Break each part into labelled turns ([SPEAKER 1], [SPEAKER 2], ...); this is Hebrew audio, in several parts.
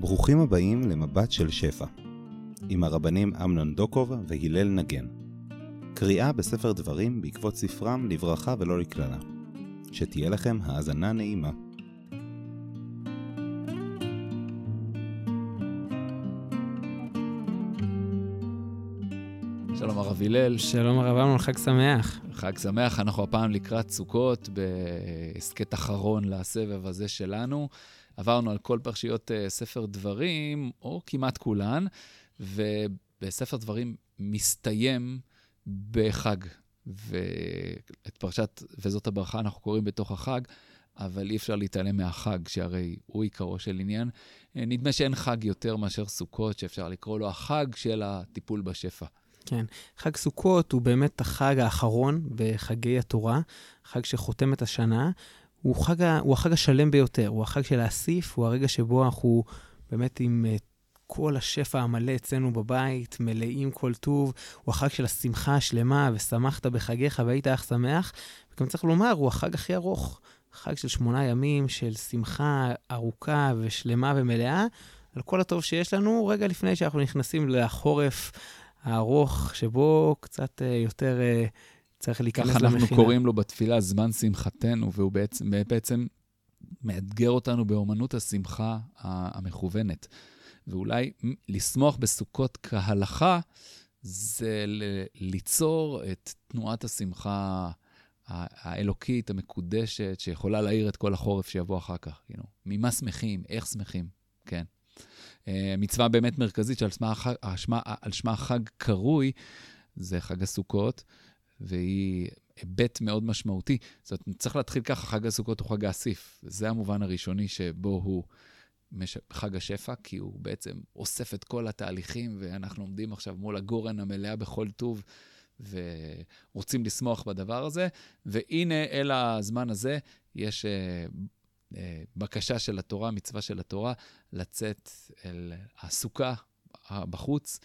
[SPEAKER 1] ברוכים הבאים למבט של שפע, עם הרבנים אמנון דוקוב והלל נגן. קריאה בספר דברים בעקבות ספרם לברכה ולא לקללה. שתהיה לכם האזנה נעימה.
[SPEAKER 2] שלום הרב הלל.
[SPEAKER 3] שלום הרב אמנון, חג שמח.
[SPEAKER 2] חג שמח, אנחנו הפעם לקראת סוכות, בהסכת אחרון לסבב הזה שלנו. עברנו על כל פרשיות uh, ספר דברים, או כמעט כולן, ובספר דברים מסתיים בחג. ואת פרשת וזאת הברכה אנחנו קוראים בתוך החג, אבל אי אפשר להתעלם מהחג, שהרי הוא עיקרו של עניין. אה, נדמה שאין חג יותר מאשר סוכות, שאפשר לקרוא לו החג של הטיפול בשפע.
[SPEAKER 3] כן, חג סוכות הוא באמת החג האחרון בחגי התורה, חג שחותם את השנה. הוא, חג, הוא החג השלם ביותר, הוא החג של האסיף, הוא הרגע שבו אנחנו באמת עם uh, כל השפע המלא אצלנו בבית, מלאים כל טוב, הוא החג של השמחה השלמה, ושמחת בחגיך והיית אך שמח. וגם צריך לומר, הוא החג הכי ארוך, חג של שמונה ימים של שמחה ארוכה ושלמה ומלאה, על כל הטוב שיש לנו, רגע לפני שאנחנו נכנסים לחורף הארוך, שבו קצת uh, יותר... צריך להיכנס למכינה.
[SPEAKER 2] ככה אנחנו קוראים לו בתפילה זמן שמחתנו, והוא בעצם, בעצם מאתגר אותנו באומנות השמחה המכוונת. ואולי לשמוח בסוכות כהלכה, זה ליצור את תנועת השמחה האלוקית, המקודשת, שיכולה להאיר את כל החורף שיבוא אחר כך. You know, ממה שמחים, איך שמחים, כן. Uh, מצווה באמת מרכזית שעל שמה, שמה, שמה החג קרוי, זה חג הסוכות, והיא היבט מאוד משמעותי. זאת אומרת, צריך להתחיל ככה, חג הסוכות הוא חג האסיף. זה המובן הראשוני שבו הוא מש... חג השפע, כי הוא בעצם אוסף את כל התהליכים, ואנחנו עומדים עכשיו מול הגורן המלאה בכל טוב, ורוצים לשמוח בדבר הזה. והנה, אל הזמן הזה, יש uh, uh, בקשה של התורה, מצווה של התורה, לצאת אל הסוכה בחוץ,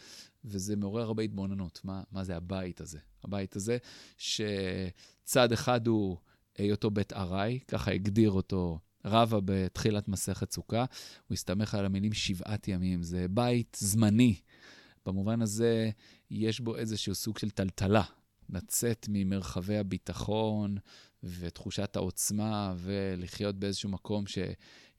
[SPEAKER 2] וזה מעורר הרבה התבוננות. מה, מה זה הבית הזה? הבית הזה, שצד אחד הוא היותו בית ארעי, ככה הגדיר אותו רבא בתחילת מסכת סוכה. הוא הסתמך על המילים שבעת ימים. זה בית זמני. במובן הזה, יש בו איזשהו סוג של טלטלה. לצאת ממרחבי הביטחון ותחושת העוצמה ולחיות באיזשהו מקום ש...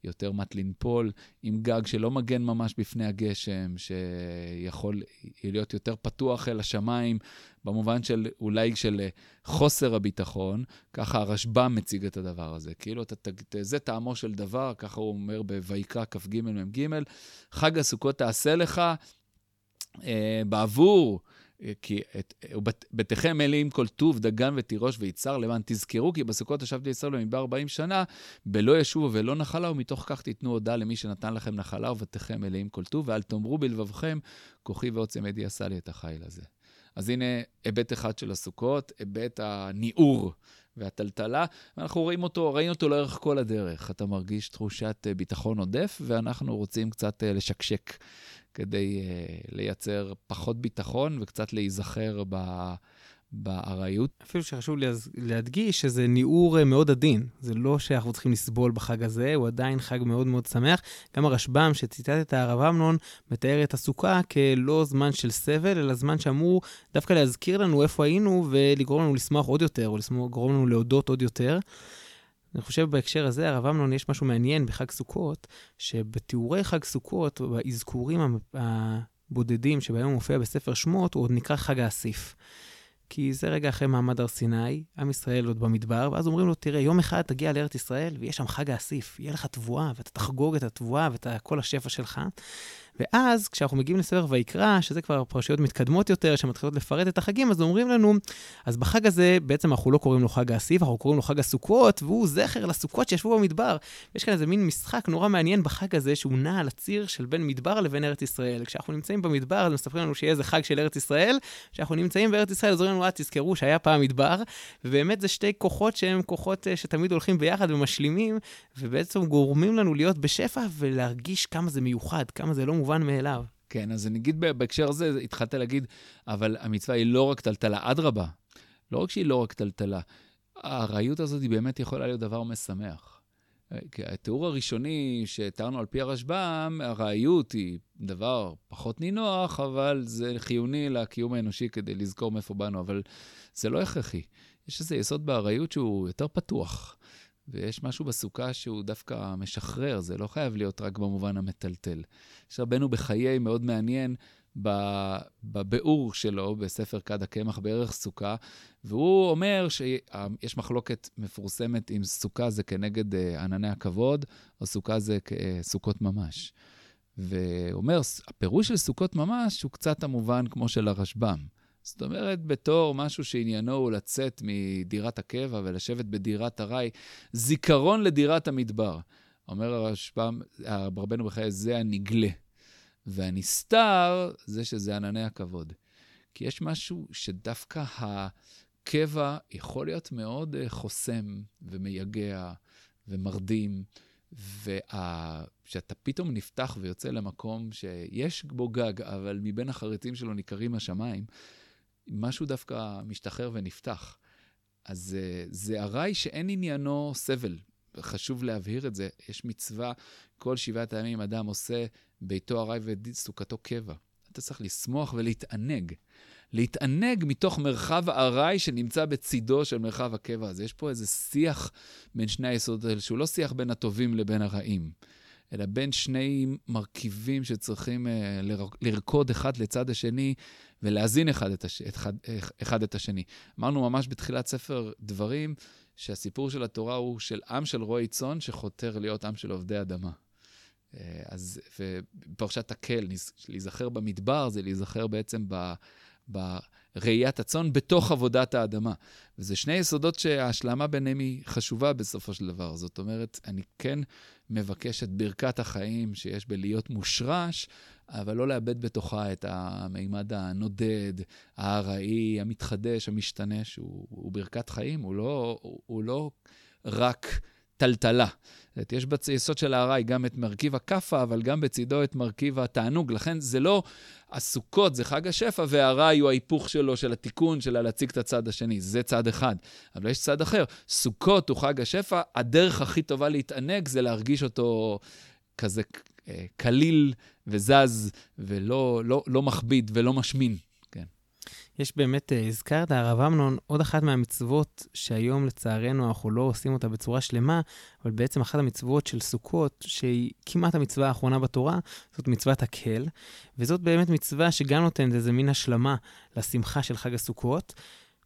[SPEAKER 2] יותר מט לנפול, עם גג שלא מגן ממש בפני הגשם, שיכול להיות יותר פתוח אל השמיים, במובן של אולי של חוסר הביטחון, ככה הרשב"ם מציג את הדבר הזה. כאילו, אתה, זה טעמו של דבר, ככה הוא אומר בויקרא כ"ג מ"ג, חג הסוכות תעשה לך אה, בעבור כי את, בתיכם מלאים כל טוב, דגן ותירוש ויצהר למען תזכרו כי בסוכות ישבתי ישראל במדבר 40 שנה, בלא ישובו ולא נחלה, ומתוך כך תיתנו הודעה למי שנתן לכם נחלה, ובתיכם מלאים כל טוב, ואל תאמרו בלבבכם, כוחי ועוצם ידי עשה לי את החיל הזה. אז הנה היבט אחד של הסוכות, היבט הניעור והטלטלה, ואנחנו רואים אותו, ראינו אותו לאורך כל הדרך. אתה מרגיש תחושת ביטחון עודף, ואנחנו רוצים קצת אה, לשקשק כדי uh, לייצר פחות ביטחון וקצת להיזכר ב... בארעיות.
[SPEAKER 3] אפילו שחשוב להדגיש שזה ניעור אה, מאוד עדין. זה לא שאנחנו צריכים לסבול בחג הזה, הוא עדיין חג מאוד מאוד שמח. גם הרשב"ם שציטט הרב אמנון מתאר את הסוכה כלא זמן של סבל, אלא זמן שאמור דווקא להזכיר לנו איפה היינו ולגרום לנו לשמוח עוד יותר, או לגרום לנו להודות עוד יותר. אני חושב בהקשר הזה, הרב אמנון, יש משהו מעניין בחג סוכות, שבתיאורי חג סוכות, באזכורים הבודדים שבהם הוא מופיע בספר שמות, הוא עוד נקרא חג האסיף. כי זה רגע אחרי מעמד הר סיני, עם ישראל עוד במדבר, ואז אומרים לו, תראה, יום אחד תגיע לארץ ישראל, ויש שם חג האסיף, יהיה לך תבואה, ואתה תחגוג את התבואה ואת כל השפע שלך. ואז, כשאנחנו מגיעים לספר ויקרא, שזה כבר פרשיות מתקדמות יותר, שמתחילות לפרט את החגים, אז אומרים לנו, אז בחג הזה, בעצם אנחנו לא קוראים לו חג האסיף, אנחנו קוראים לו חג הסוכות, והוא זכר לסוכות שישבו במדבר. יש כאן איזה מין משחק נורא מעניין בחג הזה, שהוא נע על הציר של בין מדבר לבין ארץ ישראל. כשאנחנו נמצאים במדבר, אז מספרים לנו שיהיה איזה חג של ארץ ישראל, כשאנחנו נמצאים בארץ ישראל, אז אומרים לנו, אה, תזכרו שהיה פעם מדבר, ובאמת זה שתי כוחות שהם כוחות אה, שתמיד הולכים ביחד ומשלימים, ובעצם גורמים לנו להיות בשפע ולהרגיש כמה זה מיוחד, כמה זה לא מובן מאליו.
[SPEAKER 2] כן, אז אני אגיד בהקשר הזה, התחלת להגיד, אבל המצווה היא לא רק טלטלה, אדרבה. לא רק שהיא לא רק טלטלה, הארעיות הזאת היא באמת יכולה להיות דבר משמח. התיאור הראשוני שתיארנו על פי הרשב"ם, הרעיות היא דבר פחות נינוח, אבל זה חיוני לקיום האנושי כדי לזכור מאיפה באנו, אבל זה לא הכרחי. יש איזה יסוד בארעיות שהוא יותר פתוח, ויש משהו בסוכה שהוא דווקא משחרר, זה לא חייב להיות רק במובן המטלטל. יש רבנו בחיי מאוד מעניין בביאור שלו בספר כד הקמח בערך סוכה, והוא אומר שיש מחלוקת מפורסמת אם סוכה זה כנגד אה, ענני הכבוד, או סוכה זה סוכות ממש. והוא אומר, הפירוש של סוכות ממש הוא קצת המובן כמו של הרשב"ם. זאת אומרת, בתור משהו שעניינו הוא לצאת מדירת הקבע ולשבת בדירת ארעי, זיכרון לדירת המדבר. אומר הרשב"ם, רבנו בחיי, זה הנגלה. והנסתר זה שזה ענני הכבוד. כי יש משהו שדווקא הקבע יכול להיות מאוד אה, חוסם ומייגע ומרדים, וכשאתה פתאום נפתח ויוצא למקום שיש בו גג, אבל מבין החריצים שלו ניכרים השמיים, משהו דווקא משתחרר ונפתח. אז אה, זה ארעי שאין עניינו סבל. חשוב להבהיר את זה. יש מצווה, כל שבעת הימים אדם עושה ביתו ארעי וסוכתו קבע. אתה צריך לשמוח ולהתענג. להתענג מתוך מרחב ארעי שנמצא בצידו של מרחב הקבע הזה. יש פה איזה שיח בין שני היסודות האלה, שהוא לא שיח בין הטובים לבין הרעים, אלא בין שני מרכיבים שצריכים uh, לרקוד אחד לצד השני ולהזין אחד את, הש... אחד, אחד את השני. אמרנו ממש בתחילת ספר דברים, שהסיפור של התורה הוא של עם של רועי צאן שחותר להיות עם של עובדי אדמה. אה, אז, בפרשת הקל, להיזכר במדבר זה להיזכר בעצם ב... בראיית הצאן בתוך עבודת האדמה. וזה שני יסודות שההשלמה ביניהם היא חשובה בסופו של דבר. זאת אומרת, אני כן מבקש את ברכת החיים שיש בלהיות מושרש, אבל לא לאבד בתוכה את המימד הנודד, הארעי, המתחדש, המשתנה, שהוא ברכת חיים, הוא לא, הוא לא רק טלטלה. זאת יש ביסוד של הארעי גם את מרכיב הכאפה, אבל גם בצידו את מרכיב התענוג. לכן זה לא, הסוכות זה חג השפע, והארעי הוא ההיפוך שלו, של התיקון, של להציג את הצד השני. זה צד אחד. אבל יש צד אחר. סוכות הוא חג השפע, הדרך הכי טובה להתענג זה להרגיש אותו כזה אה, קליל וזז, ולא לא, לא מכביד ולא משמין.
[SPEAKER 3] יש באמת, אה, הזכרת, הרב אמנון, עוד אחת מהמצוות שהיום לצערנו אנחנו לא עושים אותה בצורה שלמה, אבל בעצם אחת המצוות של סוכות, שהיא כמעט המצווה האחרונה בתורה, זאת מצוות הקהל, וזאת באמת מצווה שגם נותנת איזה מין השלמה לשמחה של חג הסוכות.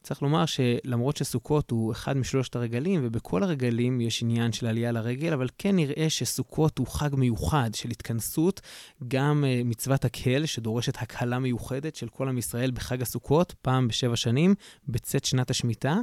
[SPEAKER 3] צריך לומר שלמרות שסוכות הוא אחד משלושת הרגלים, ובכל הרגלים יש עניין של עלייה לרגל, אבל כן נראה שסוכות הוא חג מיוחד של התכנסות, גם uh, מצוות הקהל, שדורשת הקהלה מיוחדת של כל עם ישראל בחג הסוכות, פעם בשבע שנים, בצאת שנת השמיטה,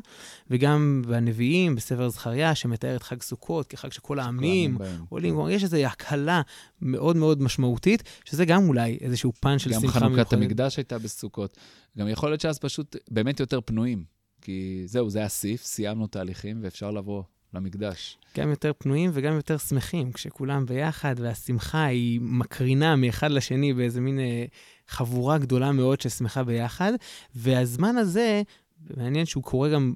[SPEAKER 3] וגם בנביאים, בספר זכריה, שמתאר את חג סוכות כחג שכל העמים עולים, כלומר, יש איזו הקהלה מאוד מאוד משמעותית, שזה גם אולי איזשהו פן של שמחה מיוחדת.
[SPEAKER 2] גם חנוכת המקדש הייתה בסוכות. גם יכול להיות שאז פשוט באמת יותר פנויים, כי זהו, זה הסיף, סיימנו תהליכים ואפשר לבוא למקדש.
[SPEAKER 3] גם יותר פנויים וגם יותר שמחים, כשכולם ביחד, והשמחה היא מקרינה מאחד לשני באיזה מין אה, חבורה גדולה מאוד ששמחה ביחד. והזמן הזה מעניין שהוא קורה גם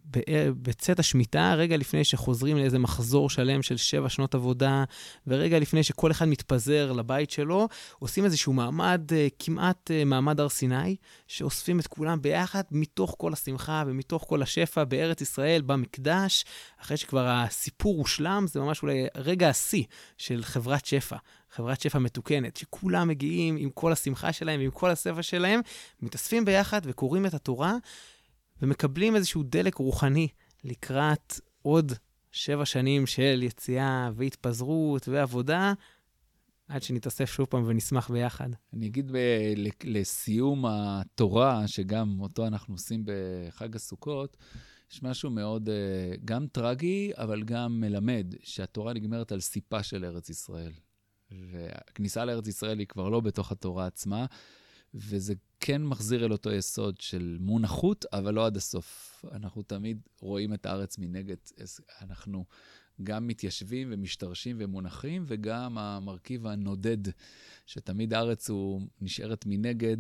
[SPEAKER 3] בצאת השמיטה, רגע לפני שחוזרים לאיזה מחזור שלם של שבע שנות עבודה, ורגע לפני שכל אחד מתפזר לבית שלו, עושים איזשהו מעמד, אה, כמעט אה, מעמד הר סיני, שאוספים את כולם ביחד מתוך כל השמחה ומתוך כל השפע בארץ ישראל, במקדש, אחרי שכבר הסיפור הושלם, זה ממש אולי רגע השיא של חברת שפע. חברת שפע מתוקנת, שכולם מגיעים עם כל השמחה שלהם ועם כל הספע שלהם, מתאספים ביחד וקוראים את התורה. ומקבלים איזשהו דלק רוחני לקראת עוד שבע שנים של יציאה והתפזרות ועבודה, עד שנתאסף שוב פעם ונשמח ביחד.
[SPEAKER 2] אני אגיד ב- לסיום התורה, שגם אותו אנחנו עושים בחג הסוכות, יש משהו מאוד אה, גם טרגי, אבל גם מלמד, שהתורה נגמרת על סיפה של ארץ ישראל. והכניסה לארץ ישראל היא כבר לא בתוך התורה עצמה, וזה כן מחזיר אל אותו יסוד של מונחות, אבל לא עד הסוף. אנחנו תמיד רואים את הארץ מנגד. אנחנו גם מתיישבים ומשתרשים ומונחים, וגם המרכיב הנודד, שתמיד הארץ הוא נשארת מנגד,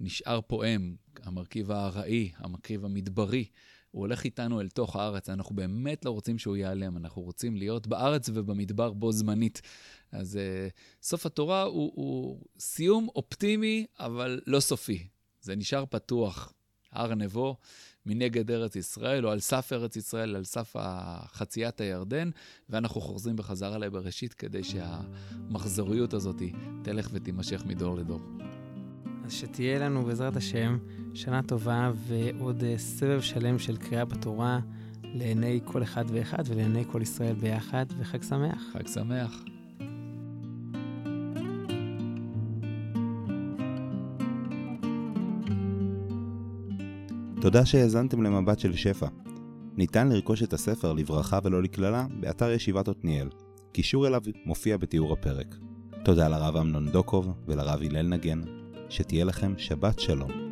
[SPEAKER 2] נשאר פועם. המרכיב הארעי, המרכיב המדברי, הוא הולך איתנו אל תוך הארץ, אנחנו באמת לא רוצים שהוא ייעלם, אנחנו רוצים להיות בארץ ובמדבר בו זמנית. אז uh, סוף התורה הוא, הוא סיום אופטימי, אבל לא סופי. זה נשאר פתוח. הר נבו, מנגד ארץ ישראל, או על סף ארץ ישראל, על סף חציית הירדן, ואנחנו חוזרים בחזרה לבראשית כדי שהמחזוריות הזאת תלך ותימשך מדור לדור.
[SPEAKER 3] אז שתהיה לנו בעזרת השם שנה טובה ועוד אה, סבב שלם של קריאה בתורה לעיני כל אחד ואחד ולעיני כל ישראל ביחד, וחג שמח.
[SPEAKER 2] חג שמח.
[SPEAKER 1] תודה שהאזנתם למבט של שפע. ניתן לרכוש את הספר לברכה ולא לקללה באתר ישיבת עתניאל. קישור אליו מופיע בתיאור הפרק. תודה לרב אמנון דוקוב ולרב הלל נגן. שתהיה לכם שבת שלום.